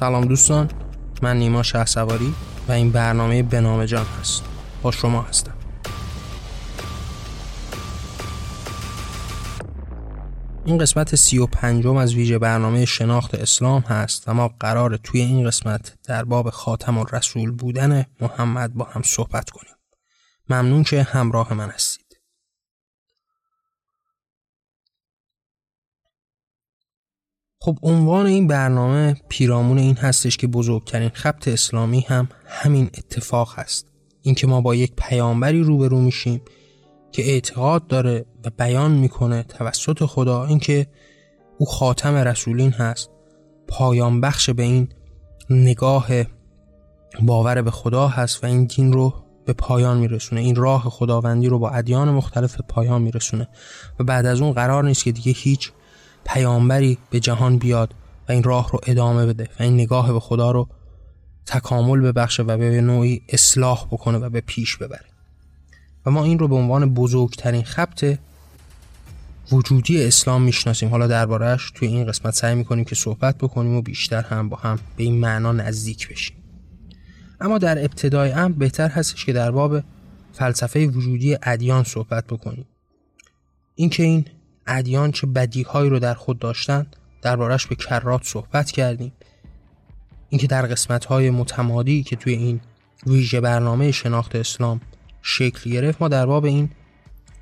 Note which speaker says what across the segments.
Speaker 1: سلام دوستان من نیما سواری و این برنامه بنامه جان هست. با شما هستم. این قسمت سی و پنجم از ویژه برنامه شناخت اسلام هست و ما قرار توی این قسمت در باب خاتم رسول بودن محمد با هم صحبت کنیم. ممنون که همراه من هستید. خب عنوان این برنامه پیرامون این هستش که بزرگترین خبت اسلامی هم همین اتفاق هست. اینکه ما با یک پیامبری روبرو میشیم که اعتقاد داره و بیان می‌کنه توسط خدا اینکه او خاتم رسولین هست. پایان بخش به این نگاه باور به خدا هست و این دین رو به پایان میرسونه. این راه خداوندی رو با ادیان مختلف پایان میرسونه. و بعد از اون قرار نیست که دیگه هیچ پیامبری به جهان بیاد و این راه رو ادامه بده و این نگاه به خدا رو تکامل ببخشه و به نوعی اصلاح بکنه و به پیش ببره. و ما این رو به عنوان بزرگترین خبت وجودی اسلام می‌شناسیم. حالا دربارهش توی این قسمت سعی می‌کنیم که صحبت بکنیم و بیشتر هم با هم به این معنا نزدیک بشیم. اما در ابتدای هم بهتر هستش که در باب فلسفه وجودی ادیان صحبت بکنیم. اینکه این ادیان چه بدیهایی رو در خود داشتن دربارش به کرات صحبت کردیم. اینکه در قسمت های متمادی که توی این ویژه برنامه شناخت اسلام شکل گرفت ما در باب این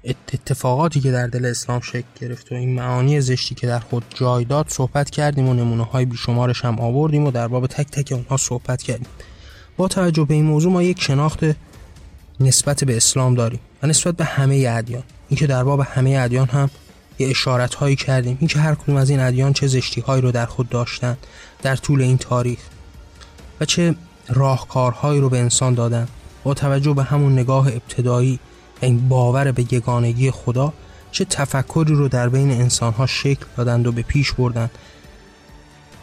Speaker 1: اتفاقاتی که در دل اسلام شکل گرفت و این معانی زشتی که در خود جای داد صحبت کردیم و نمونه های بیشمارش هم آوردیم و در باب تک تک اونها صحبت کردیم. با توجه به این موضوع ما یک شناخت نسبت به اسلام داریم و نسبت به همه ادیان. اینکه در باب همه ادیان هم یه اشارت هایی کردیم. اینکه هر کدوم از این ادیان چه زشتی هایی رو در خود داشتن در طول این تاریخ و چه راهکارهایی رو به انسان دادن. با توجه به همون نگاه ابتدایی این باور به یگانگی خدا چه تفکری رو در بین انسانها شکل دادند و به پیش بردند.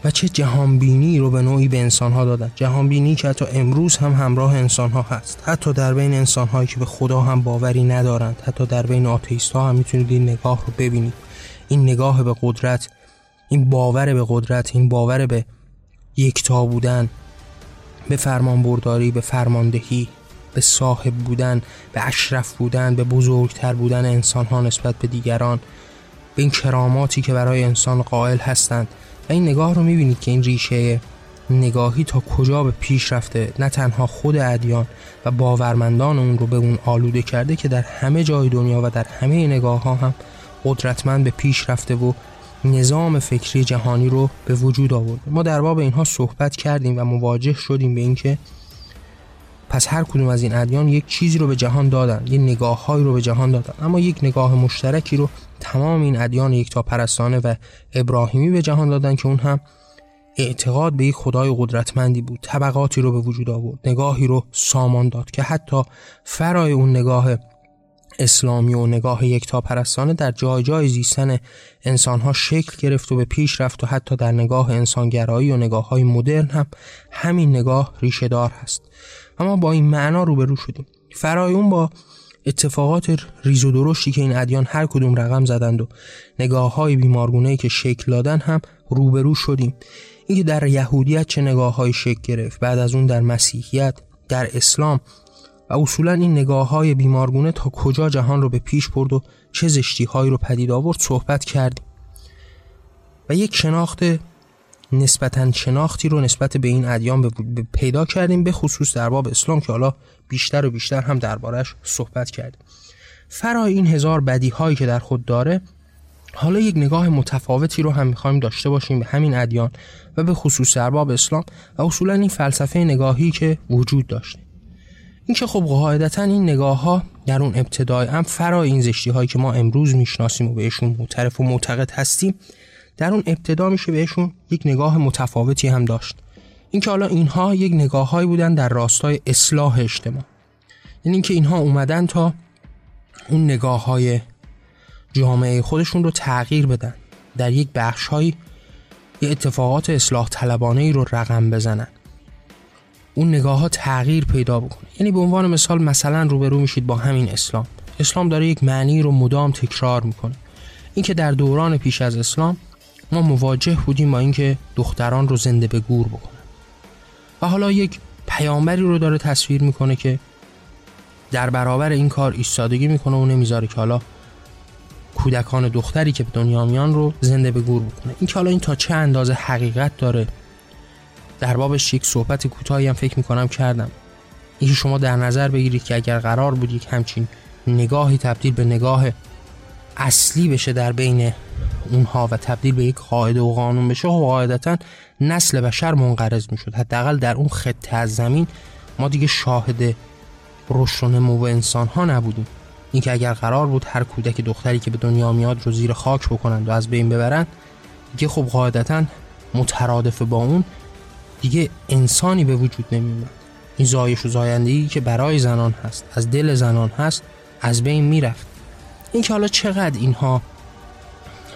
Speaker 1: و چه جهانبینی رو به نوعی به انسانها دادن. جهانبینی که حتی امروز هم همراه انسانها هست. حتی در بین انسانهایی که به خدا هم باوری ندارند. حتی در بین آتیست ها هم می‌تونید این نگاه رو ببینید. این نگاه به قدرت این باور به قدرت این باور به یکتا بودن به فرمان برداری به فرماندهی به صاحب بودن به اشرف بودن به بزرگتر بودن انسان ها نسبت به دیگران به این کراماتی که برای انسان قائل هستند. و این نگاه رو می‌بینید که این ریشه نگاهی تا کجا به پیش رفته نه تنها خود ادیان و باورمندان اون رو به اون آلوده کرده که در همه جای دنیا و در همه نگاه ها هم قدرتمند به پیش رفته و نظام فکری جهانی رو به وجود آورده. ما در باب اینها صحبت کردیم و مواجه شدیم به اینکه پس هر کدوم از این ادیان یک چیزی رو به جهان دادن یک نگاههایی رو به جهان دادن. اما یک نگاه مشترکی رو تمام این ادیان یکتا پرستانه و ابراهیمی به جهان دادن که اون هم اعتقاد به یک خدای قدرتمندی بود طبقاتی رو به وجود آورد نگاهی رو سامان داد که حتی فرای اون نگاه اسلامی و نگاه یکتا پرستانه در جای جای زیستن انسانها شکل گرفت و به پیش رفت و حتی در نگاه انسانگرایی و نگاه های مدرن هم همین نگاه ریشه دار هست. اما با این معنا روبرو شدیم. فرای اون با اتفاقات ریز و درشتی که این ادیان هر کدوم رقم زدند و نگاه های بیمارگونه که شکل دادن هم روبرو شدیم. اینکه در یهودیت چه نگاه های شکل گرفت بعد از اون در مسیحیت در اسلام و اصولا این نگاه های بیمارگونه تا کجا جهان رو به پیش برد و چه زشتی هایی رو پدید آورد صحبت کردیم. و یک شناخت نسبتا شناختی رو نسبت به این ادیان پیدا کردیم به خصوص در باب اسلام که حالا بیشتر و بیشتر هم دربارش صحبت کردیم. فرای این هزار بدی هایی که در خود داره حالا یک نگاه متفاوتی رو هم می‌خوایم داشته باشیم به همین ادیان و به خصوص در باب اسلام و اصولا این فلسفه نگاهی که وجود داشته. اینکه خب قاعدتا این نگاه ها در اون ابتدای هم فرای این زشتی هایی که ما امروز می‌شناسیم و بهشون معترف و معتقد هستیم در اون ابتدا میشه بهشون یک نگاه متفاوتی هم داشت. اینکه حالا اینها یک نگاههایی بودن در راستای اصلاح اجتماع. یعنی اینکه اینها اومدن تا اون نگاه های جامعه خودشون رو تغییر بدن. در یک بخش های یه اتفاقات اصلاح طلبانه ای رو رقم بزنن. اون نگاه ها تغییر پیدا بکنه. یعنی به عنوان مثال مثلا روبرو میشید با همین اسلام. اسلام داره یک معنی رو مدام تکرار می‌کنه. اینکه در دوران پیش از اسلام ما مواجه بودیم با اینکه دختران رو زنده به گور بکنن. و حالا یک پیامبری رو داره تصویر می‌کنه که در برابر این کار ایستادگی می‌کنه و نمی‌ذاره که حالا کودکان دختری که به دنیا میان رو زنده به گور بکنه. این که حالا این تا چه اندازه حقیقت داره در بابش یک صحبت کوتاهی هم فکر می‌کنم کردم. این شما در نظر بگیرید که اگر قرار بود یک همچین نگاهی تبدیل به نگاه اصلی بشه در بین اونها و تبدیل به یک قاعده و قانون بشه و قاعدتا نسل بشر منقرض می‌شد. حداقل در اون خطه از زمین ما دیگه شاهد رشد و نمو انسان ها نبودیم. اینکه اگر قرار بود هر کودک دختری که به دنیا میاد رو زیر خاک بکنند و از بین ببرند دیگه خب قاعدتا مترادف با اون دیگه انسانی به وجود نمیومد این زایش و زایندگی که برای زنان هست از دل زنان هست از بین می‌رفت. اینکه حالا چقدر اینها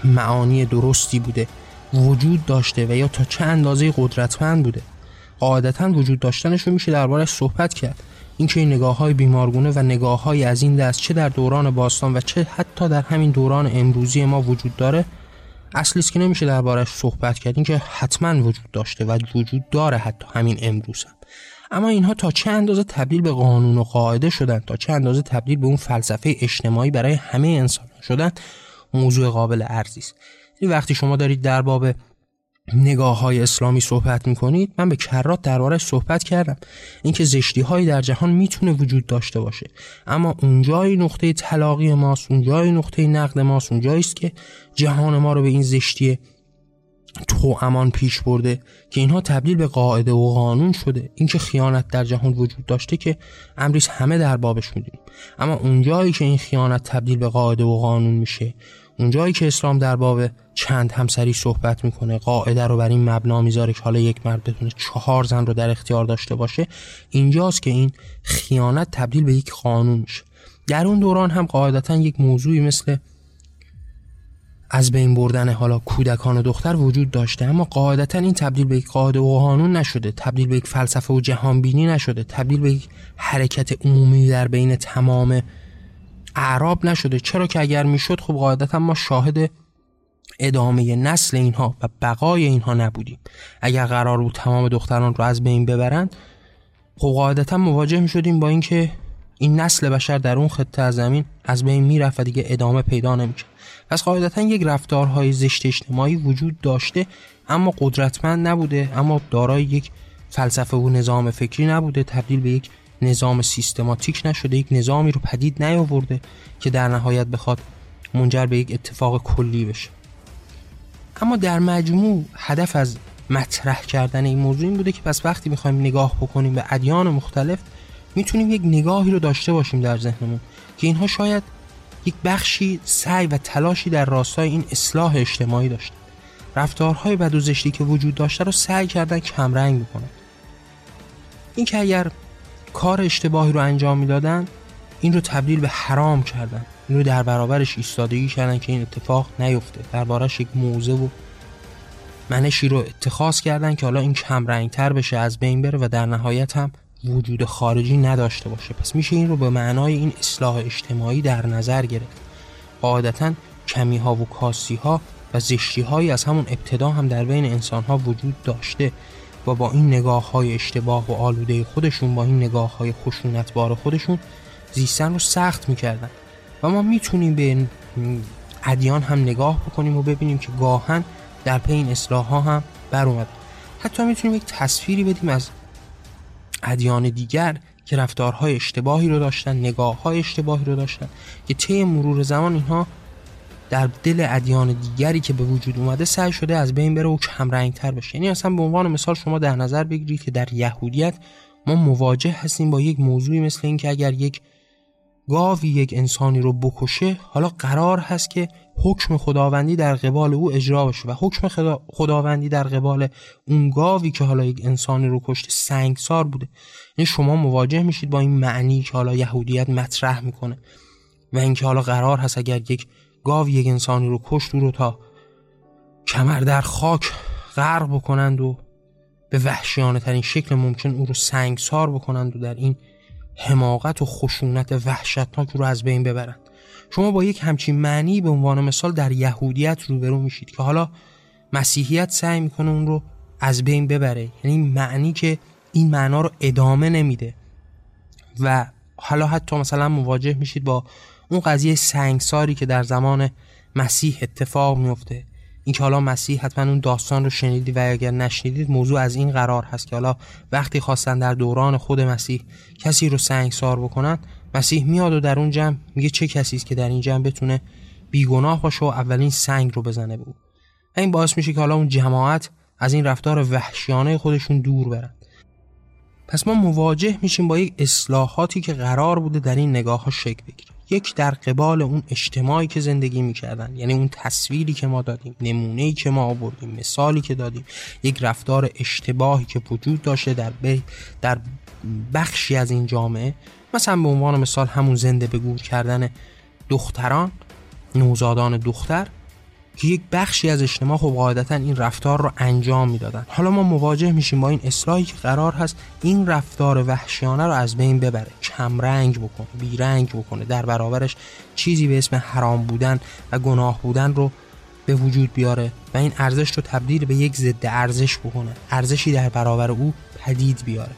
Speaker 1: معانی درستی بوده وجود داشته و یا تا چه اندازه قدرتمند بوده. قاعدتا وجود داشتنش رو میشه دربارش صحبت کرد. اینکه این نگاه های بیمارگونه و نگاه های از این دست چه در دوران باستان و چه حتی در همین دوران امروزی ما وجود داره اصلی که نمیشه دربارش صحبت کرد. اینکه حتما وجود داشته و وجود داره حتی همین امروز هم. اما اینها تا چه اندازه تبدیل به قانون و قاعده شدن تا چه اندازه تبدیل به اون فلسفه اجتماعی برای همه انسان شدن موضوع قابل ارزی است. این وقتی شما دارید در باب نگاه های اسلامی صحبت می‌کنید من به کرات دربارش صحبت کردم. اینکه زشتی هایی در جهان می‌تونه وجود داشته باشه. اما اونجای نقطه طلاقی ماست اونجای نقطه نقد ماست اونجایی است که جهان ما رو به این زشتی تو امان پیش برده که اینها تبدیل به قاعده و قانون شده. اینکه خیانت در جهان وجود داشته که امریز همه در بابش می‌دونیم. اما اونجایی که این خیانت تبدیل به قاعده و قانون میشه اونجایی که اسلام در باب چند همسری صحبت می‌کنه قاعده رو بر این مبنا می‌ذاره که حالا یک مرد بتونه چهار زن رو در اختیار داشته باشه اینجاست که این خیانت تبدیل به یک قانون میشه. در اون دوران هم قاعدتا یک موضوعی مثل از بین بردن حالا کودکان و دختر وجود داشته اما قاعدتا این تبدیل به یک قاعده و قانون نشده تبدیل به یک فلسفه و جهان بینی نشده تبدیل به یک حرکت عمومی در بین تمام اعراب نشده. چرا که اگر می‌شد خب قاعدتا ما شاهد ادامه نسل اینها و بقای اینها نبودیم. اگر قرار بود تمام دختران رو از بین ببرند خب قاعدتا مواجه می شدیم با اینکه این نسل بشر در اون خطه از زمین از بین می‌رفت و دیگه ادامه پیدا نمی‌کرد. پس قاعدتا یک رفتارهای زشت اجتماعی وجود داشته اما قدرتمند نبوده اما دارای یک فلسفه و نظام فکری نبوده تبدیل به یک نظام سیستماتیک نشده یک نظامی رو پدید نیاورده که در نهایت بخواد منجر به یک اتفاق کلی بشه. اما در مجموع هدف از مطرح کردن این موضوع این بوده که پس وقتی می‌خوایم نگاه بکنیم به ادیان مختلف می‌تونیم یک نگاهی رو داشته باشیم در ذهنمون که اینها شاید یک بخشی سعی و تلاشی در راستای این اصلاح اجتماعی داشته رفتارهای بد زشتی که وجود داشته رو سعی کردن کمرنگ بکنن. این که اگر کار اشتباهی رو انجام می‌دادن این رو تبدیل به حرام کردن. این رو در برابرش ایستادگی کردن که این اتفاق نیفته. دربارش یک موزه و منشی رو اتخاذ کردن که حالا این کم تر بشه از بین بره و در نهایت هم وجود خارجی نداشته باشه. پس میشه این رو به معنای این اصلاح اجتماعی در نظر گرفت. قاعدتا کمی ها و کاسی ها و زشتی هایی از همون ابتدا هم در بین انسان ها وجود داشته. و با این نگاه های اشتباه و آلوده خودشون با این نگاه های خشونتبار خودشون زیستن رو سخت می‌کردن. و ما می‌تونیم به ادیان هم نگاه بکنیم و ببینیم که گاهن در پی این اصلاح ها هم بر اومد. حتی می‌تونیم یک تصویری بدیم از ادیان دیگر که رفتارهای اشتباهی رو داشتن نگاه های اشتباهی رو داشتن که طی مرور زمان اینها در دل ادیان دیگری که به وجود اومده سعی شده از بین بره و کم تر بشه. یعنی اصلا به عنوان مثال شما در نظر بگیرید که در یهودیت ما مواجه هستیم با یک موضوعی مثل اینکه اگر یک گاوی یک انسانی رو بکشه حالا قرار هست که حکم خداوندی در قبال او اجرا بشه و حکم خداوندی در قبال اون گاوی که حالا یک انسانی رو کشته سنگسار بوده. یعنی شما مواجه میشید با این معنی که حالا یهودیت مطرح می‌کنه و اینکه حالا قرار هست اگر یک گاو یک انسانی رو کشت او رو تا کمر در خاک غرق بکنند و به وحشیانه ترین شکل ممکن او رو سنگسار بکنند و در این حماقت و خشونت وحشتناک رو از بین ببرند. شما با یک همچین معنی به عنوان مثال در یهودیت روبرو میشید که حالا مسیحیت سعی می‌کنه اون رو از بین ببره. یعنی معنی که این معنا رو ادامه نمیده. و حالا حتی مثلا مواجه میشید با اون قضیه سنگساری که در زمان مسیح اتفاق میفته. اینکه حالا مسیح حتما اون داستان رو شنیدی و اگر نشنیدید موضوع از این قرار هست که حالا وقتی خواستن در دوران خود مسیح کسی رو سنگسار بکنن مسیح میاد و در اون جمع میگه چه کسی است که در این جمع بتونه بیگناه باشه و اولین سنگ رو بزنه به این باعث میشه که حالا اون جماعت از این رفتار وحشیانه خودشون دور برن. پس ما مواجه میشیم با یک اصلاحاتی که قرار بوده در این نگاه ها شکل بگیره. یک در قبال اون اجتماعی که زندگی می‌کردن یعنی اون تصویری که ما دادیم نمونه که ما آوردیم مثالی که دادیم یک رفتار اشتباهی که وجود داشته در, در بخشی از این جامعه. مثلا به عنوان مثال همون زنده به گور کردن دختران نوزادان دختر که یک بخشی از اجتماع خب قاعدتا این رفتار رو انجام می‌دادن. حالا ما مواجه میشیم با این اصلاحی که قرار هست این رفتار وحشیانه رو از بین ببره. کمرنگ بکنه بیرنگ بکنه. در برابرش چیزی به اسم حرام بودن و گناه بودن رو به وجود بیاره و این ارزش رو تبدیل به یک ضد ارزش بکنه. ارزشی در برابر او پدید بیاره.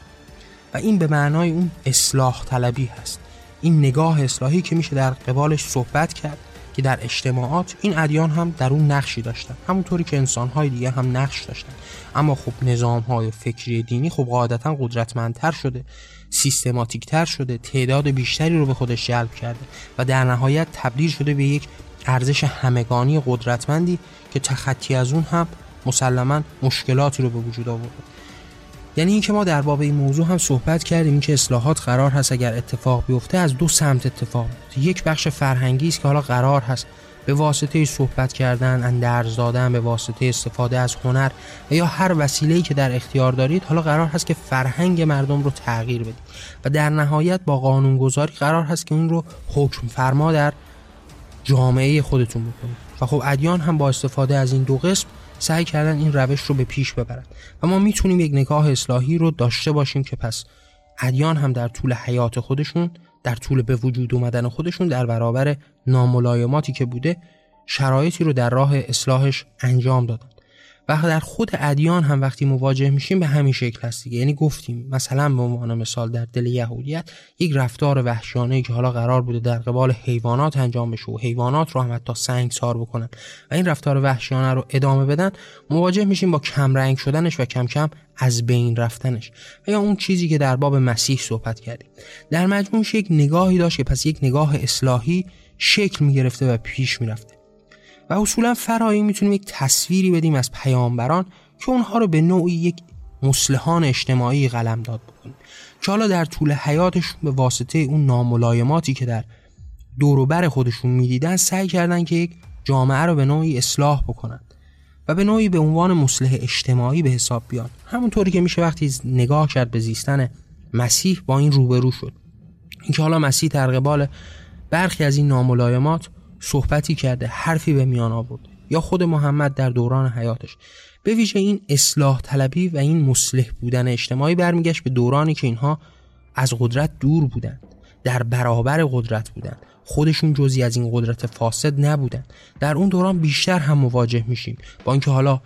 Speaker 1: و این به معنای اون اصلاح طلبی هست. این نگاه اصلاحی که میشه در قبالش صحبت کرد. که در اجتماعات این ادیان هم در اون نقشی داشتن. همونطوری که انسانهای دیگه هم نقش داشتن. اما خب نظامهای فکری دینی خب قاعدتا قدرتمندتر شده. سیستماتیکتر شده. تعداد بیشتری رو به خودش جلب کرده. و در نهایت تبدیل شده به یک ارزش همگانی قدرتمندی که تخطی از اون هم مسلما مشکلاتی رو به وجود آورده. یعنی اینکه ما در باب این موضوع هم صحبت کردیم که اصلاحات قرار هست اگر اتفاق بیفته از دو سمت اتفاق بیفته یک بخش فرهنگی است که حالا قرار هست به واسطه صحبت کردن اندرز دادن به واسطه استفاده از هنر و یا هر وسیله‌ای که در اختیار دارید حالا قرار هست که فرهنگ مردم رو تغییر بدید. و در نهایت با قانونگذاری قرار هست که اون رو حکم فرما در جامعه خودتون بکنید. و خب ادیان هم با استفاده از این دو قسم سعی کردن این روش رو به پیش ببرن. و ما می‌تونیم یک نگاه اصلاحی رو داشته باشیم که پس ادیان هم در طول حیات خودشون در طول به وجود اومدن خودشون در برابر ناملایماتی که بوده شرایطی رو در راه اصلاحش انجام دادن. و در خود ادیان هم وقتی مواجه میشیم به همین شکل هست دیگه. یعنی گفتیم مثلا به عنوان مثال در دل یهودیت یک رفتار وحشیانه که حالا قرار بوده در قبال حیوانات انجام بشه و حیوانات رو هم حتی سنگ سار بکنن و این رفتار وحشیانه رو ادامه بدن مواجه میشیم با کمرنگ شدنش و کم کم از بین رفتنش. و یا اون چیزی که در باب مسیح صحبت کردیم. در مجموعش یک نگاهی داشت که پس یک نگاه اصلاحی شکل می‌گرفته و پیش می‌رفته. و اصولا فرایی می‌تونیم یک تصویری بدیم از پیامبران که اونها رو به نوعی یک مسلحان اجتماعی قلم داد بکنیم. که حالا در طول حیاتشون به واسطه اون ناملایماتی که در دوروبر خودشون می‌دیدن سعی کردن که یک جامعه رو به نوعی اصلاح بکنن و به نوعی به عنوان مسلح اجتماعی به حساب بیان. همونطوری که میشه وقتی نگاه کرد به زیستن مسیح با این روبرو شد. اینکه حالا مسیح در قبال برخی از این ناملایمات صحبتی کرده حرفی به میان آورده. یا خود محمد در دوران حیاتش. به ویژه این اصلاح طلبی و این مصلح بودن اجتماعی برمیگشت به دورانی که اینها از قدرت دور بودند. در برابر قدرت بودند. خودشون جزی از این قدرت فاسد نبودند. در اون دوران بیشتر هم مواجه میشیم. با اینکه حالا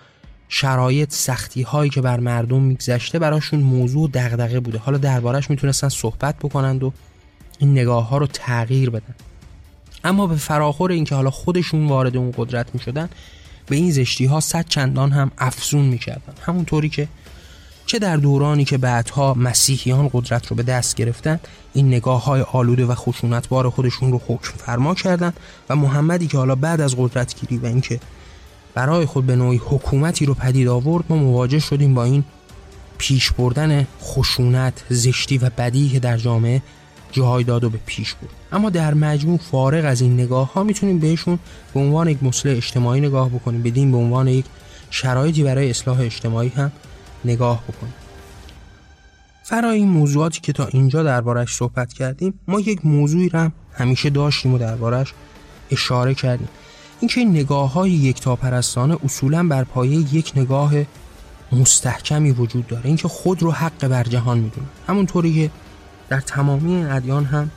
Speaker 1: شرایط سختی هایی که بر مردم میگذشته براشون موضوع دغدغه بوده. حالا دربارش می‌تونستن صحبت بکنند و این نگاه ها رو تغییر بدن. اما به فراخور اینکه حالا خودشون وارد اون قدرت می شدن به این زشتی ها صد چندان هم افزون می کردن همونطوری که چه در دورانی که بعدها مسیحیان قدرت رو به دست گرفتن این نگاه های آلوده و خشونتبار خودشون رو حکم فرما کردن و محمدی که حالا بعد از قدرت گیری و اینکه برای خود به نوعی حکومتی رو پدید آورد ما مواجه شدیم با این پیش بردن خشونت زشتی و بدی که در جامعه جای داد و به پیش بود اما در مجموع فارغ از این نگاه ها می‌تونیم بهشون به عنوان یک مسئله اجتماعی نگاه بکنیم. بدیم به عنوان یک شرایطی برای اصلاح اجتماعی هم نگاه بکنیم. فرای این موضوعاتی که تا اینجا دربارش صحبت کردیم ما یک موضوعی رو هم همیشه داشتیم و دربارش اشاره کردیم. اینکه این نگاه های یک پرستانه اصولا بر پایه یک نگاه مستحکمی وجود داره. اینکه خود رو حق بر جهان می‌دونه. همونطوری که در تمامی ادیان هم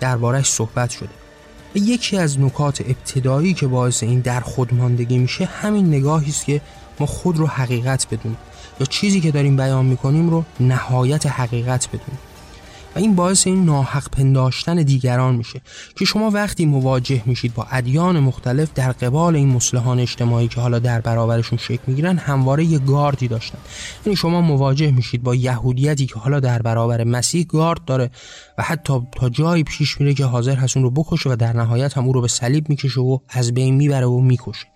Speaker 1: دربارش صحبت شده. و یکی از نکات ابتدایی که باعث این در خود ماندگی میشه همین نگاهی است که ما خود رو حقیقت بدونیم. یا چیزی که داریم بیان می‌کنیم رو نهایت حقیقت بدونیم. و این باعث این ناحق پنداشتن دیگران میشه که شما وقتی مواجه میشید با ادیان مختلف در قبال این مسلحان اجتماعی که حالا در برابرشون شکل می‌گیرن همواره یه گاردی داشتن. یعنی شما مواجه میشید با یهودیتی که حالا در برابر مسیح گارد داره و حتی تا جایی پیش میره که حاضر هست اون رو بکشه و در نهایت هم او رو به صلیب می‌کشه و از بین می‌بره و می‌کشه.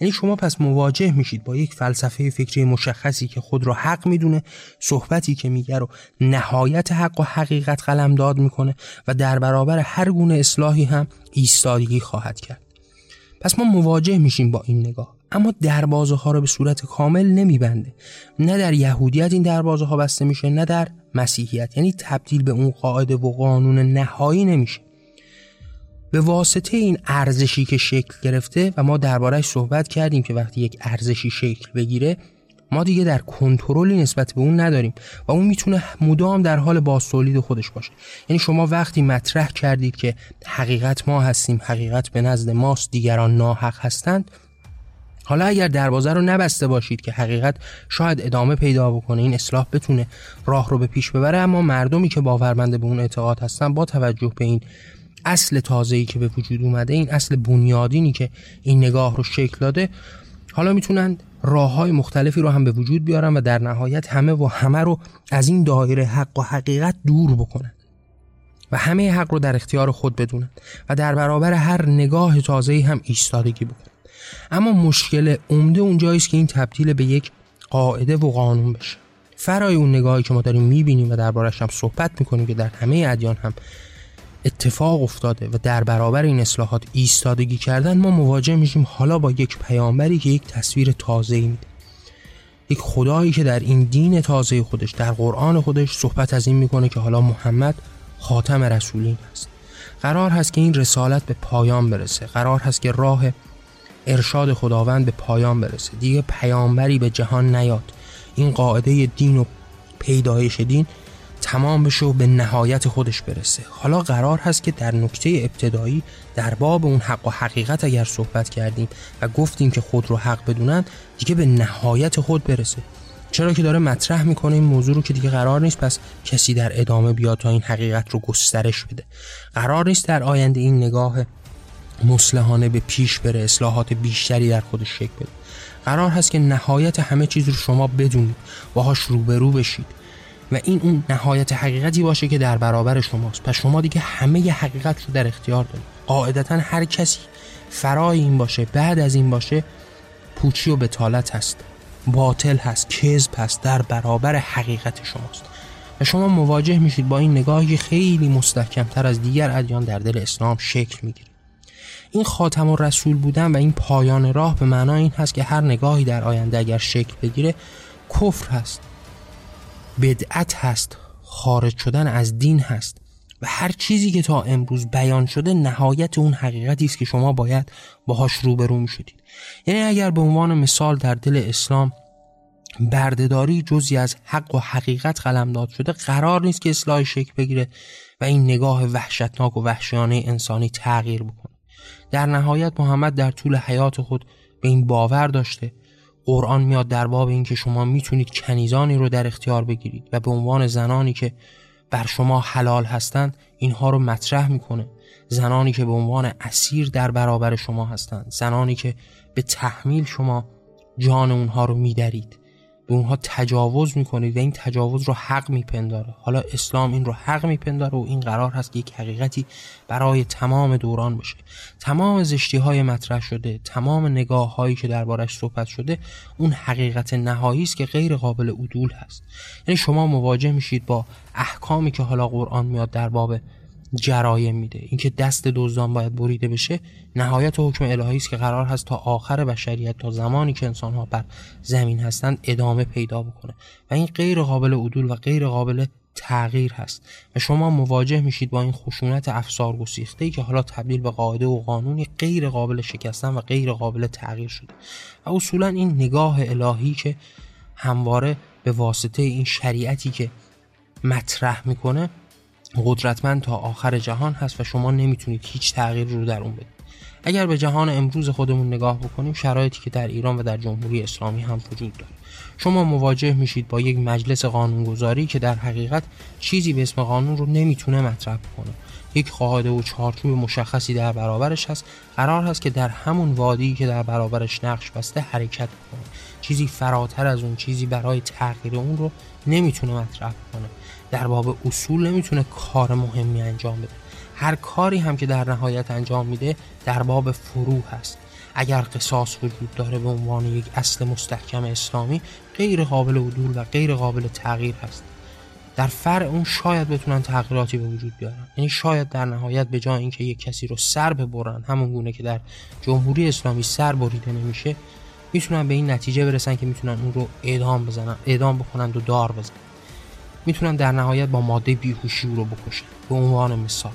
Speaker 1: یعنی شما پس مواجه میشید با یک فلسفه فکری مشخصی که خود را حق می‌دونه صحبتی که میگه رو نهایت حق و حقیقت قلم داد می‌کنه و در برابر هر گونه اصلاحی هم ایستادگی خواهد کرد. پس ما مواجه میشیم با این نگاه. اما دروازه ها رو به صورت کامل نمیبنده. نه در یهودیت این دروازه ها بسته میشه نه در مسیحیت. یعنی تبدیل به اون قاعده و قانون نهایی نمیشه. به واسطه این ارزشی که شکل گرفته و ما دربارهش صحبت کردیم که وقتی یک ارزشی شکل بگیره ما دیگه در کنترلی نسبت به اون نداریم و اون می‌تونه مدام در حال بازتولید خودش باشه. یعنی شما وقتی مطرح کردید که حقیقت ما هستیم حقیقت به نزد ماست دیگران ناحق هستند حالا اگر دروازه رو نبسته باشید که حقیقت شاید ادامه پیدا بکنه این اصلاح بتونه راه رو به پیش ببره اما مردمی که باورمند به اون اعتقاد هستن با توجه به این اصل تازه‌ای که به وجود اومده این اصل بنیادینی که این نگاه رو شکل داده حالا می‌تونن راه های مختلفی رو هم به وجود بیارن و در نهایت همه و همه رو از این دایره حق و حقیقت دور بکنن و همه حق رو در اختیار خود بدونن و در برابر هر نگاه تازه‌ای هم ایستادگی بکنن. اما مشکل عمده اونجایی است که این تبدیل به یک قاعده و قانون بشه. فرای اون نگاهی که ما داریم می‌بینیم و دربارش هم صحبت می‌کنیم که در همه ادیان هم اتفاق افتاده و در برابر این اصلاحات ایستادگی کردن ما مواجه میشیم حالا با یک پیامبری که یک تصویر تازه میده. یک خدایی که در این دین تازه خودش در قرآن خودش صحبت از این می‌کنه که حالا محمد خاتم رسولین است قرار هست که این رسالت به پایان برسه. قرار هست که راه ارشاد خداوند به پایان برسه. دیگه پیامبری به جهان نیاد. این قاعده دین و پیدایش دین تمام بشه و به نهایت خودش برسه. حالا قرار هست که در نکته ابتدایی در باب اون حق و حقیقت اگر صحبت کردیم و گفتیم که خود رو حق بدونن دیگه به نهایت خود برسه. چرا که داره مطرح می‌کنه این موضوع رو که دیگه قرار نیست پس کسی در ادامه بیاد تا این حقیقت رو گسترش بده. قرار نیست در آینده این نگاه مسلحانه به پیش بره اصلاحات بیشتری در خودش شکل بده. قرار هست که نهایت همه چیز رو شما بدونید. باهاش روبرو بشید. و این اون نهایت حقیقتی باشه که در برابر شماست. پس شما دیگه همه ی حقیقت رو در اختیار دارید. قاعدتا هر کسی فرای این باشه بعد از این باشه پوچی و بتالت هست باطل هست کذب هست در برابر حقیقت شماست. و شما مواجه میشید با این نگاهی خیلی مستحکمتر از دیگر ادیان در دل اسلام شکل می‌گیره. این خاتم و رسول بودن و این پایان راه به معنای این هست که هر نگاهی در آینده اگر شکل بگیره کفر هست. بدعت هست خارج شدن از دین هست و هر چیزی که تا امروز بیان شده نهایت اون حقیقتی است که شما باید باهاش روبرو شدید یعنی اگر به عنوان مثال در دل اسلام بردهداری جزی از حق و حقیقت قلمداد شده قرار نیست که اصلاح شکل بگیره و این نگاه وحشتناک و وحشیانه انسانی تغییر بکنه. در نهایت محمد در طول حیات خود به این باور داشته قرآن میاد در باب این که شما می‌تونید کنیزانی رو در اختیار بگیرید و به عنوان زنانی که بر شما حلال هستند اینها رو مطرح می‌کنه. زنانی که به عنوان اسیر در برابر شما هستند. زنانی که به تحمیل شما جان اونها رو میدرید. به اونها تجاوز می‌کنید و این تجاوز رو حق میپنداره. حالا اسلام این رو حق میپنداره و این قرار هست که یک حقیقتی برای تمام دوران بشه تمام زشتی های مطرح شده تمام نگاه هایی که دربارش صحبت شده اون حقیقت نهایی است که غیر قابل عدول هست. یعنی شما مواجه میشید با احکامی که حالا قرآن میاد در باب جرایم میده. اینکه دست دزدان باید بریده بشه نهایت حکم الهی است که قرار هست تا آخر بشریت تا زمانی که انسان ها بر زمین هستند ادامه پیدا بکنه. و این غیر قابل عدول و غیر قابل تغییر هست. و شما مواجه میشید با این خشونت افسار گسیخته ای که حالا تبدیل به قاعده و قانونی غیر قابل شکستن و غیر قابل تغییر شده. و اصولا این نگاه الهی که همواره به واسطه این شریعتی که مطرح می‌کنه قدرتمند تا آخر جهان هست و شما نمی‌تونید هیچ تغییر رو در اون بدید. اگر به جهان امروز خودمون نگاه بکنیم شرایطی که در ایران و در جمهوری اسلامی هم وجود داره. شما مواجه میشید با یک مجلس قانونگذاری که در حقیقت چیزی به اسم قانون رو نمی‌تونه مطرح کنه یک قاعده و چارچوب مشخصی در برابرش هست. قرار هست که در همون وادی که در برابرش نقش بسته حرکت کنه چیزی فراتر از اون چیزی برای تغییر اون رو نمی‌تونه مطرح کنه در باب اصول نمی‌تونه کار مهمی انجام بده. هر کاری هم که در نهایت انجام میده در باب فرو هست. اگر قصاص وجود داره به عنوان یک اصل مستحکم اسلامی غیر قابل عدول و غیر قابل تغییر هست. در فرع اون شاید بتونن تغییراتی به وجود بیارن. یعنی شاید در نهایت به جای اینکه یک کسی رو سر ببرن همون گونه که در جمهوری اسلامی سر بریده نمیشه می‌تونن به این نتیجه برسن که می‌تونن اون رو اعدام بزنن اعدام بکنن و دار بزنن. می‌تونن در نهایت با ماده بیهوشی رو بکشن به عنوان مثال.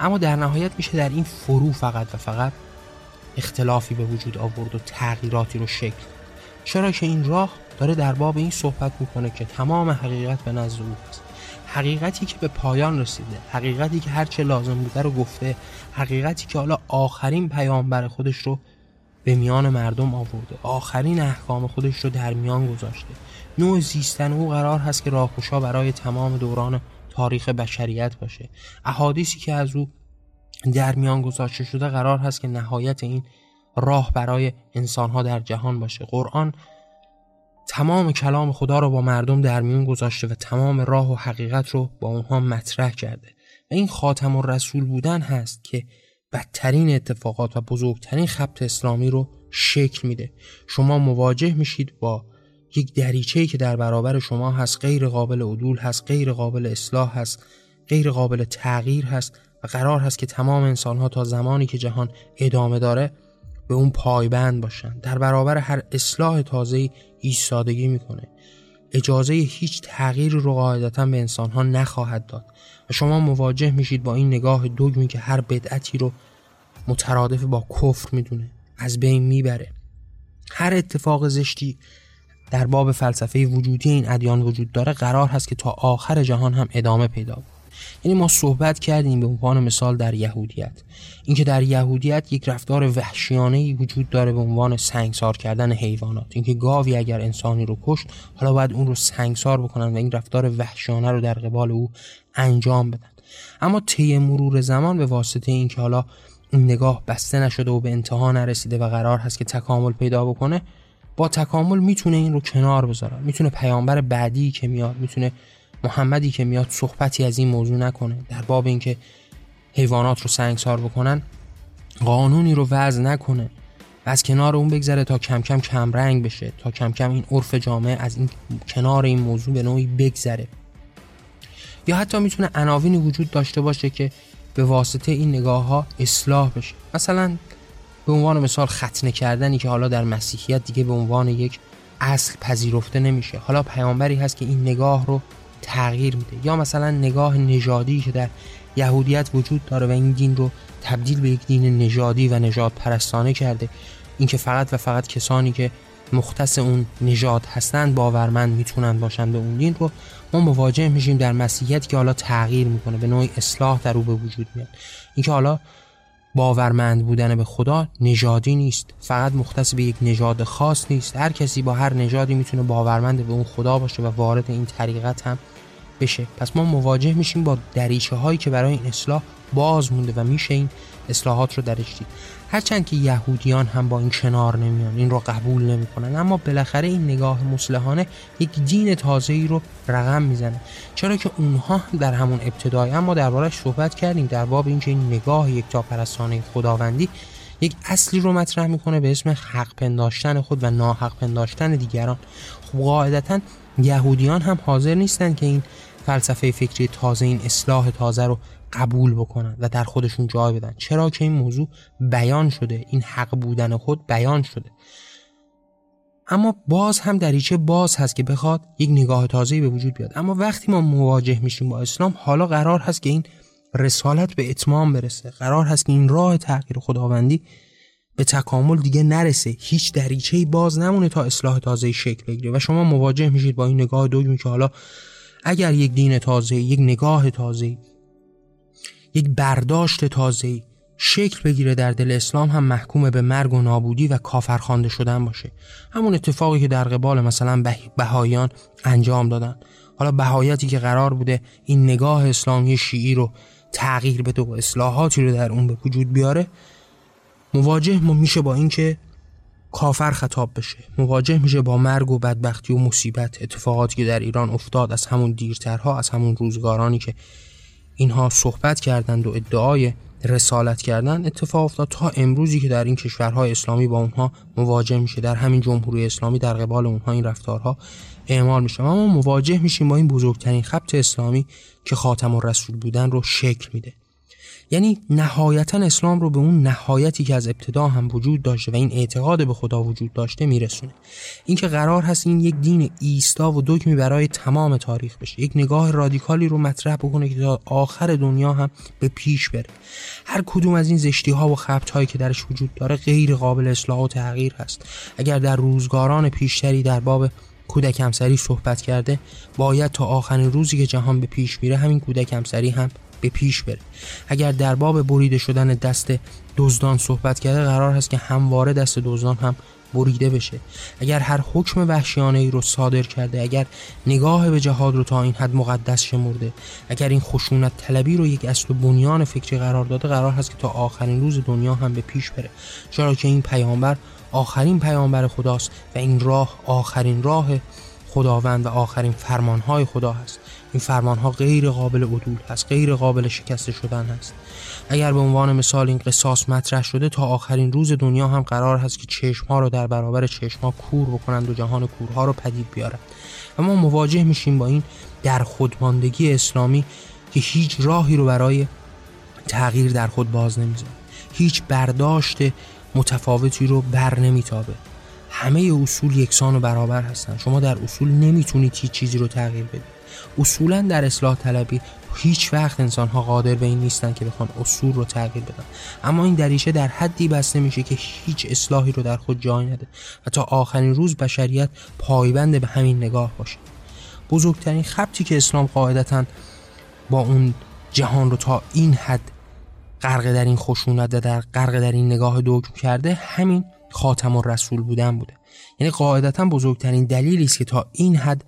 Speaker 1: اما در نهایت میشه در این فرو فقط و فقط اختلافی به وجود آورد و تغییراتی رو شکل چرا که این راه داره در باب این صحبت می‌کنه که تمام حقیقت به نزد او است. حقیقتی که به پایان رسیده حقیقتی که هرچه لازم بوده رو گفته حقیقتی که حالا آخرین پیامبر خودش رو به میان مردم آورده آخرین احکام خودش رو در میان گذاشته. نوع زیستن او قرار هست که راهگشا برای تمام دوران تاریخ بشریت باشه. احادیثی که از او در میان گذاشته شده قرار هست که نهایت این راه برای انسانها در جهان باشه. قرآن تمام کلام خدا رو با مردم در میون گذاشته و تمام راه و حقیقت رو با اونها مطرح کرده. و این خاتم و رسول بودن هست که بدترین اتفاقات و بزرگترین خبت اسلامی رو شکل میده. شما مواجه میشید با یک دریچه‌ای که در برابر شما هست غیر قابل عدول هست غیر قابل اصلاح هست غیر قابل تغییر هست و قرار هست که تمام انسانها تا زمانی که جهان ادامه داره به اون پایبند باشن. در برابر هر اصلاح تازه ایستادگی می‌کنه. اجازه هیچ تغییر رو قاعدتا به انسانها نخواهد داد. و شما مواجه میشید با این نگاه دوگمی که هر بدعتی رو مترادف با کفر می‌دونه از بین می‌بره. هر اتفاق زشتی در باب فلسفه وجودی این ادیان وجود داره قرار هست که تا آخر جهان هم ادامه پیدا کنه. یعنی ما صحبت کردیم به عنوان مثال در یهودیت. اینکه در یهودیت یک رفتار وحشیانه وجود داره به عنوان سنگسار کردن حیوانات. اینکه گاوی اگر انسانی رو کشت حالا باید اون رو سنگسار بکنن و این رفتار وحشیانه رو در قبال او انجام بدن. اما طی مرور زمان به واسطه اینکه حالا این نگاه بسته نشده و به انتها نرسیده و قرار هست که تکامل پیدا بکنه با تکامل می‌تونه این رو کنار بذاره. می‌تونه پیامبر بعدی که میاد می‌تونه محمدی که میاد صحبتی از این موضوع نکنه. در باب اینکه حیوانات رو سنگسار بکنن قانونی رو وضع نکنه. و از کنار اون بگذره تا کم کم کم رنگ بشه تا کم کم این عرف جامعه از این کنار این موضوع به نوعی بگذره. یا حتی می‌تونه عناوینی وجود داشته باشه که به واسطه این نگاه ها اصلاح بشه. مثلا به عنوان مثال ختنه کردنی که حالا در مسیحیت دیگه به عنوان یک اصل پذیرفته نمیشه. حالا پیامبری هست که این نگاه رو تغییر میده. یا مثلا نگاه نژادی که در یهودیت وجود داره و این دین رو تبدیل به یک دین نژادی و نژاد پرستانه کرده. اینکه فقط و فقط کسانی که مختص اون نژاد هستند باورمند می‌تونن باشن به اون دین رو ما مواجه میشیم در مسیحیت که حالا تغییر می‌کنه به نوعی اصلاح در او به وجود میاد. اینکه حالا باورمند بودن به خدا نژادی نیست. فقط مختص به یک نژاد خاص نیست. هر کسی با هر نژادی می‌تونه باورمند به اون خدا باشه و وارد این طریقت هم بشه. پس ما مواجه میشیم با دریچه هایی که برای این اصلاح باز مونده و میشه این اصلاحات رو درش دید. هرچند که یهودیان هم با این کنار نمیان این رو قبول نمی‌کنن اما بالاخره این نگاه مسلحانه یک دین تازه ای رو رقم می‌زنه. چرا که اونها در همون ابتدای اما دربارش صحبت کردیم در باب اینکه این نگاه یک تا پرستانه خداوندی یک اصلی رو مطرح می‌کنه به اسم حق پنداشتن خود و ناحق پنداشتن دیگران. خب قاعدتا یهودیان هم حاضر نیستن که این فلسفه فکری تازه این اصلاح تازه رو قبول بکنن و در خودشون جای بدن. چرا که این موضوع بیان شده این حق بودن خود بیان شده. اما باز هم دریچه باز هست که بخواد یک نگاه تازه به وجود بیاد. اما وقتی ما مواجه میشیم با اسلام حالا قرار هست که این رسالت به اتمام برسه. قرار هست که این راه تغییر خداوندی به تکامل دیگه نرسه. هیچ دریچه باز نمونه تا اصلاح تازه شکل بگیره. و شما مواجه میشید با این نگاه دوگمی که حالا اگر یک دین تازه یک نگاه تازه یک برداشت تازه شکل بگیره در دل اسلام هم محکوم به مرگ و نابودی و کافرخوانده شدن باشه. همون اتفاقی که در قبال مثلا بهاییان انجام دادن. حالا بهایتی که قرار بوده این نگاه اسلامی شیعی رو تغییر بده و اصلاحاتی رو در اون به وجود بیاره مواجه میشه با اینکه کافر خطاب بشه. مواجه میشه با مرگ و بدبختی و مصیبت. اتفاقاتی که در ایران افتاد از همون دیرترها از همون روزگارانی که اینها صحبت کردند و ادعای رسالت کردن اتفاق افتاد تا امروزی که در این کشورهای اسلامی با اونها مواجه میشه. در همین جمهوری اسلامی در قبال اونها این رفتارها اعمال میشه. اما مواجه میشیم با این بزرگترین خبت اسلامی که خاتم و بودن رو شکل میده. یعنی نهایتا اسلام رو به اون نهایتی که از ابتدا هم وجود داشته و این اعتقاد به خدا وجود داشته میرسونه. اینکه قرار هست این یک دین ایستا و دکمی برای تمام تاریخ بشه. یک نگاه رادیکالی رو مطرح بکنه که تا آخر دنیا هم به پیش بره. هر کدوم از این زشتی ها و خبت هایی که درش وجود داره غیر قابل اصلاح و تغییر هست. اگر در روزگاران پیشتری در باب کودک همسری صحبت کرده باید تا آخرین روزی که جهان به پیش میره همین کودک همسری هم به پیش بره. اگر در باب بریده شدن دست دزدان صحبت کرده قرار هست که همواره دست دزدان هم بریده بشه. اگر هر حکم وحشیانه ای رو صادر کرده اگر نگاه به جهاد رو تا این حد مقدس شمرده اگر این خشونت طلبی رو یک اصل بنیان فکری قرار داده قرار هست که تا آخرین روز دنیا هم به پیش بره. چرا که این پیامبر آخرین پیامبر خداست و این راه آخرین راه خداوند و آخرین فرمانهای خدا هست. این فرمان ها غیر قابل عدول هست غیر قابل شکسته شدن هست. اگر به عنوان مثال این قصاص مطرح شده تا آخرین روز دنیا هم قرار هست که چشم ها رو در برابر چشم ها کور بکنند و جهان کورها رو پدید بیارند. ما مواجه میشیم با این در خودماندگی اسلامی که هیچ راهی رو برای تغییر در خود باز نمی‌ذاره. هیچ برداشت متفاوتی رو بر نمیتابه. همه اصول یکسان و برابر هستن. شما در اصول نمی‌تونید هیچ چیزی رو تغییر بدید. اصولا در اصلاح طلبی هیچ وقت انسان ها قادر به این نیستن که بخوان اصول رو تغییر بدن. اما این دریشه در حدی بسته میشه که هیچ اصلاحی رو در خود جای نده و تا آخرین روز بشریت پایبند به همین نگاه باشه. بزرگترین خبتی که اسلام قاعدتا با اون جهان رو تا این حد غرق در این خشونت در غرق در این نگاه دکم کرده همین خاتم و رسول بودن بوده. یعنی قاعدتا بزرگترین دلیلی است که تا این حد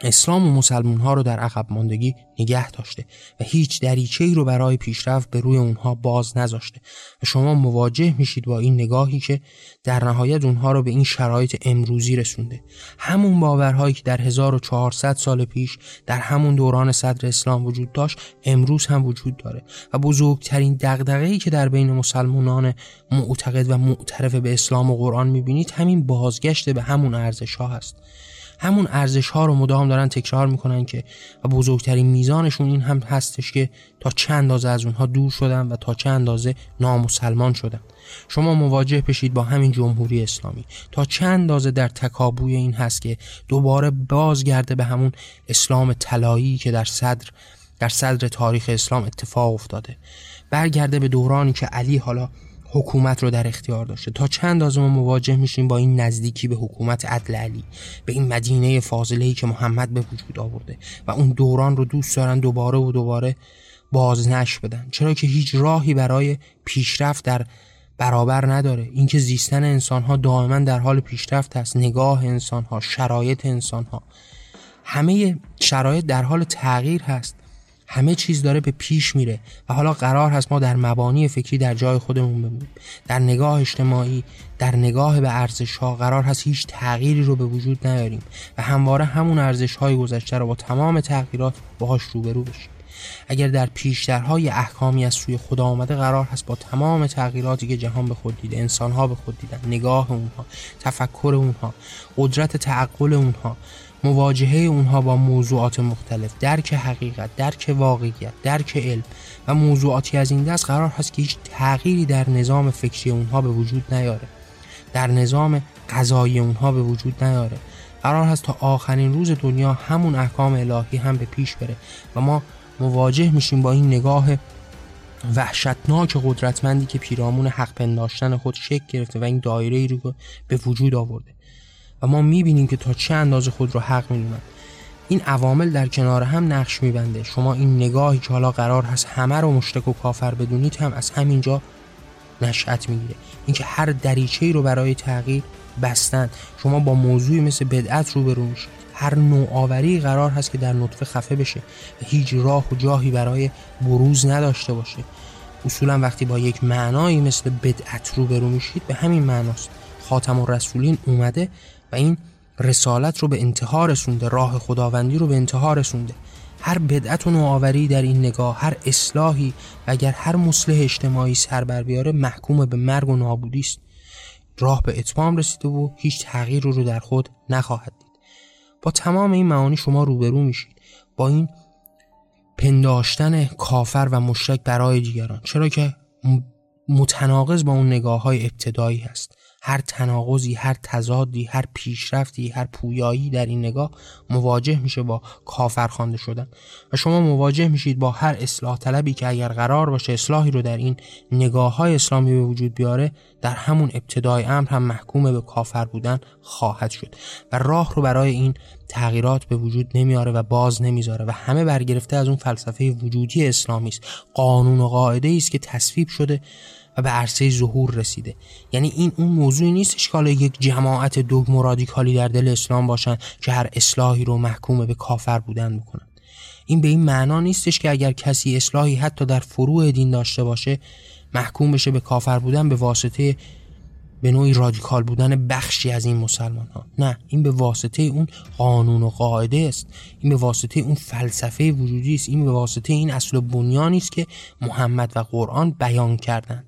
Speaker 1: اسلام و مسلمون ها رو در عقب ماندگی نگه داشته و هیچ دریچه ای رو برای پیشرفت به روی اونها باز نذاشته. و شما مواجه میشید با این نگاهی که در نهایت اونها رو به این شرایط امروزی رسونده. همون باورهایی که در 1400 سال پیش در همون دوران صدر اسلام وجود داشت امروز هم وجود داره. و بزرگترین دغدغه‌ای که در بین مسلمانان معتقد و معترف به اسلام و قرآن می‌بینید همین بازگشت به همون ارزش ها هست. همون ارزش ها رو مدام دارن تکرار می‌کنن که و بزرگترین میزانشون این هم هستش که تا چند اندازه از اونها دور شدن و تا چند اندازه نامسلمان شدن. شما مواجه بشید با همین جمهوری اسلامی. تا چند اندازه در تکابوی این هست که دوباره بازگرده به همون اسلام طلایی که در صدر در صدر تاریخ اسلام اتفاق افتاده. برگرده به دورانی که علی حالا حکومت رو در اختیار داشته. تا چند از ما مواجه میشیم با این نزدیکی به حکومت عدل علی به این مدینه فاضله که محمد به وجود آورده و اون دوران رو دوست دارن دوباره و دوباره بازنش بدن. چرا که هیچ راهی برای پیشرفت در برابر نداره. اینکه زیستن انسان ها دائما در حال پیشرفت هست نگاه انسان ها شرایط انسان ها همه شرایط در حال تغییر هست. همه چیز داره به پیش میره و حالا قرار هست ما در مبانی فکری در جای خودمون بمونیم. در نگاه اجتماعی در نگاه به ارزش ها قرار هست هیچ تغییری رو به وجود نیاریم و همواره همون ارزش های گذشته رو با تمام تغییرات باهاش روبرو بشیم. اگر در پیشترهای احکامی از سوی خدا آمده قرار هست با تمام تغییراتی که جهان به خود دیده انسانها به خود دیدن نگاه اونها تفکر اونها قدرت تعقل اونها مواجهه اونها با موضوعات مختلف درک حقیقت درک واقعیت درک علم و موضوعاتی از این دست قرار هست که هیچ تغییری در نظام فکری اونها به وجود نیاره. در نظام قضایی اونها به وجود نیاره. قرار هست تا آخرین روز دنیا همون احکام الهی هم به پیش بره و ما مواجه میشیم با این نگاه وحشتناک قدرتمندی که پیرامون حق پنداشتن خود شکل گرفته و این دایره ای رو به وجود آورده. و ما می‌بینیم که تا چه اندازه خود رو حق می‌دونن. این عوامل در کنار هم نقش میبنده. شما این نگاهی که حالا قرار هست همه رو مشتک و کافر بدونید هم از همینجا نشأت می‌گیره. اینکه هر دریچه ای رو برای تغییر بستن. شما با موضوعی مثل بدعت روبرو میشید. هر نوآوری قرار هست که در نطفه خفه بشه و هیچ راه و جاهی برای بروز نداشته باشه. اصولا وقتی با یک معنایی مثل بدعت روبرو میشید به همین معناست. خاتم الرسولین اومده این رسالت رو به انتها رسونده راه خداوندی رو به انتها رسونده. هر بدعت و نوآوری در این نگاه هر اصلاحی و اگر هر مصلح اجتماعی سر بر بیاره محکوم به مرگ و نابودی است. راه به اتمام رسیده و هیچ تغییر رو در خود نخواهد دید. با تمام این معانی شما روبرو میشید. با این پنداشتن کافر و مشرک برای دیگران چرا که متناقض با اون نگاه های ابتدایی هست. هر تناقضی هر تضادی هر پیشرفتی هر پویایی در این نگاه مواجه میشه با کافر خوانده شدن. و شما مواجه میشید با هر اصلاح طلبی که اگر قرار باشه اصلاحی رو در این نگاه های اسلامی به وجود بیاره در همون ابتدای امر هم محکوم به کافر بودن خواهد شد. و راه رو برای این تغییرات به وجود نمیاره و باز نمی‌ذاره و همه برگرفته از اون فلسفه وجودی اسلامی است. قانون و قاعده است که تصویب شده و به عرصه ظهور رسیده. یعنی این اون موضوعی نیستش که یک جماعت دوگم رادیکالی در دل اسلام باشن که هر اصلاحی رو محکوم به کافر بودن بکنن. این به این معنا نیستش که اگر کسی اصلاحی حتی در فروع دین داشته باشه محکوم بشه به کافر بودن به واسطه به نوعی رادیکال بودن بخشی از این مسلمان ها نه این به واسطه اون قانون و قاعده است. این به واسطه اون فلسفه وجودی است. این به واسطه این اصل و بنیانی است که محمد و قرآن بیان کردند.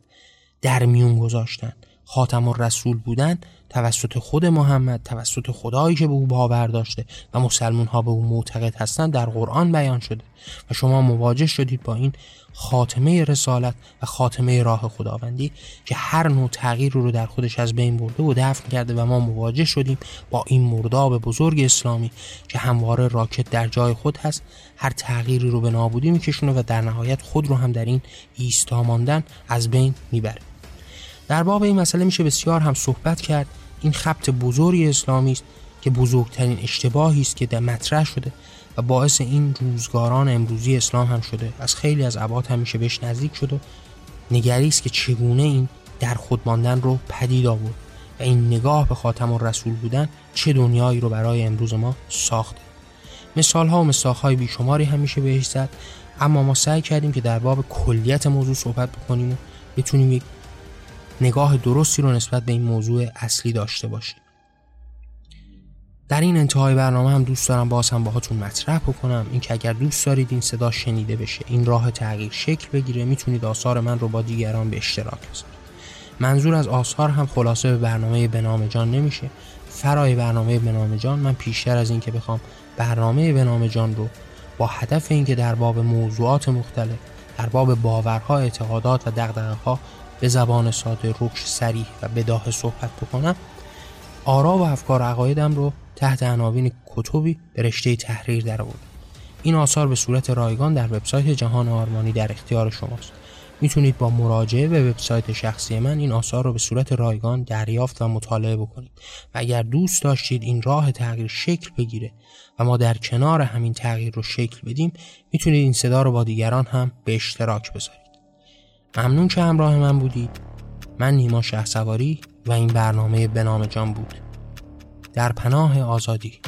Speaker 1: در میون گذاشتن. خاتم الرسول بودن توسط خود محمد توسط خدایی که به او باور داشته و مسلمون ها به او معتقد هستند در قرآن بیان شده. و شما مواجه شدید با این خاتمه رسالت و خاتمه راه خداوندی که هر نوع تغییر رو در خودش از بین برده و دفن کرده و ما مواجه شدیم با این مرداب بزرگ اسلامی که همواره راکت در جای خود هست هر تغییری رو به نابودی میکشونه و در نهایت خود رو هم در این ایستا ماندن از بین می‌بره. در باب این مسئله میشه بسیار هم صحبت کرد. این خبت بزرگی اسلامی است که بزرگترین اشتباهی است که در مطرح شده. و باعث این روزگاران امروزی اسلام هم شده. از خیلی از ابعاد همیشه بهش نزدیک شد و است که چگونه این در خود ماندن رو پدید آورد و این نگاه به خاتم و رسول بودن چه دنیایی رو برای امروز ما ساخته. مثال ها و مساخ های بیشماری همیشه بهش زد اما ما سعی کردیم که در باب کلیت موضوع صحبت بکنیم و بتونیم یک نگاه درستی رو نسبت به این موضوع اصلی داشته باشیم. در این انتهای برنامه هم دوست دارم باز هم باهاتون مطرح بکنم. اینکه اگر دوست دارید این صدا شنیده بشه این راه تغییر شکل بگیره می‌تونید آثار من رو با دیگران به اشتراک بذارید. منظور از آثار هم خلاصه به برنامه بنام جان نمیشه. فرای برنامه بنام جان من پیشتر از اینکه بخوام برنامه بنام جان رو با هدف اینکه در باب موضوعات مختلف در باب باورها اعتقادات و دغدغه ها به زبان ساده رکش سریح و بداه صحبت بکنم آرا و افکار عقایدم رو تحت عناوین کتبی به رشته تحریر در آوردم این آثار به صورت رایگان در وبسایت جهان آرمانی در اختیار شماست. می‌تونید با مراجعه به وبسایت شخصی من این آثار رو به صورت رایگان دریافت و مطالعه بکنید و اگر دوست داشتید این راه تغییر شکل بگیره و ما در کنار همین تغییر رو شکل بدیم می‌تونید این صدا رو با دیگران هم به اشتراک بذارید. ممنون که همراه من بودید. من نیما شه سواری و این برنامه به نام جان بود. در پناه آزادی.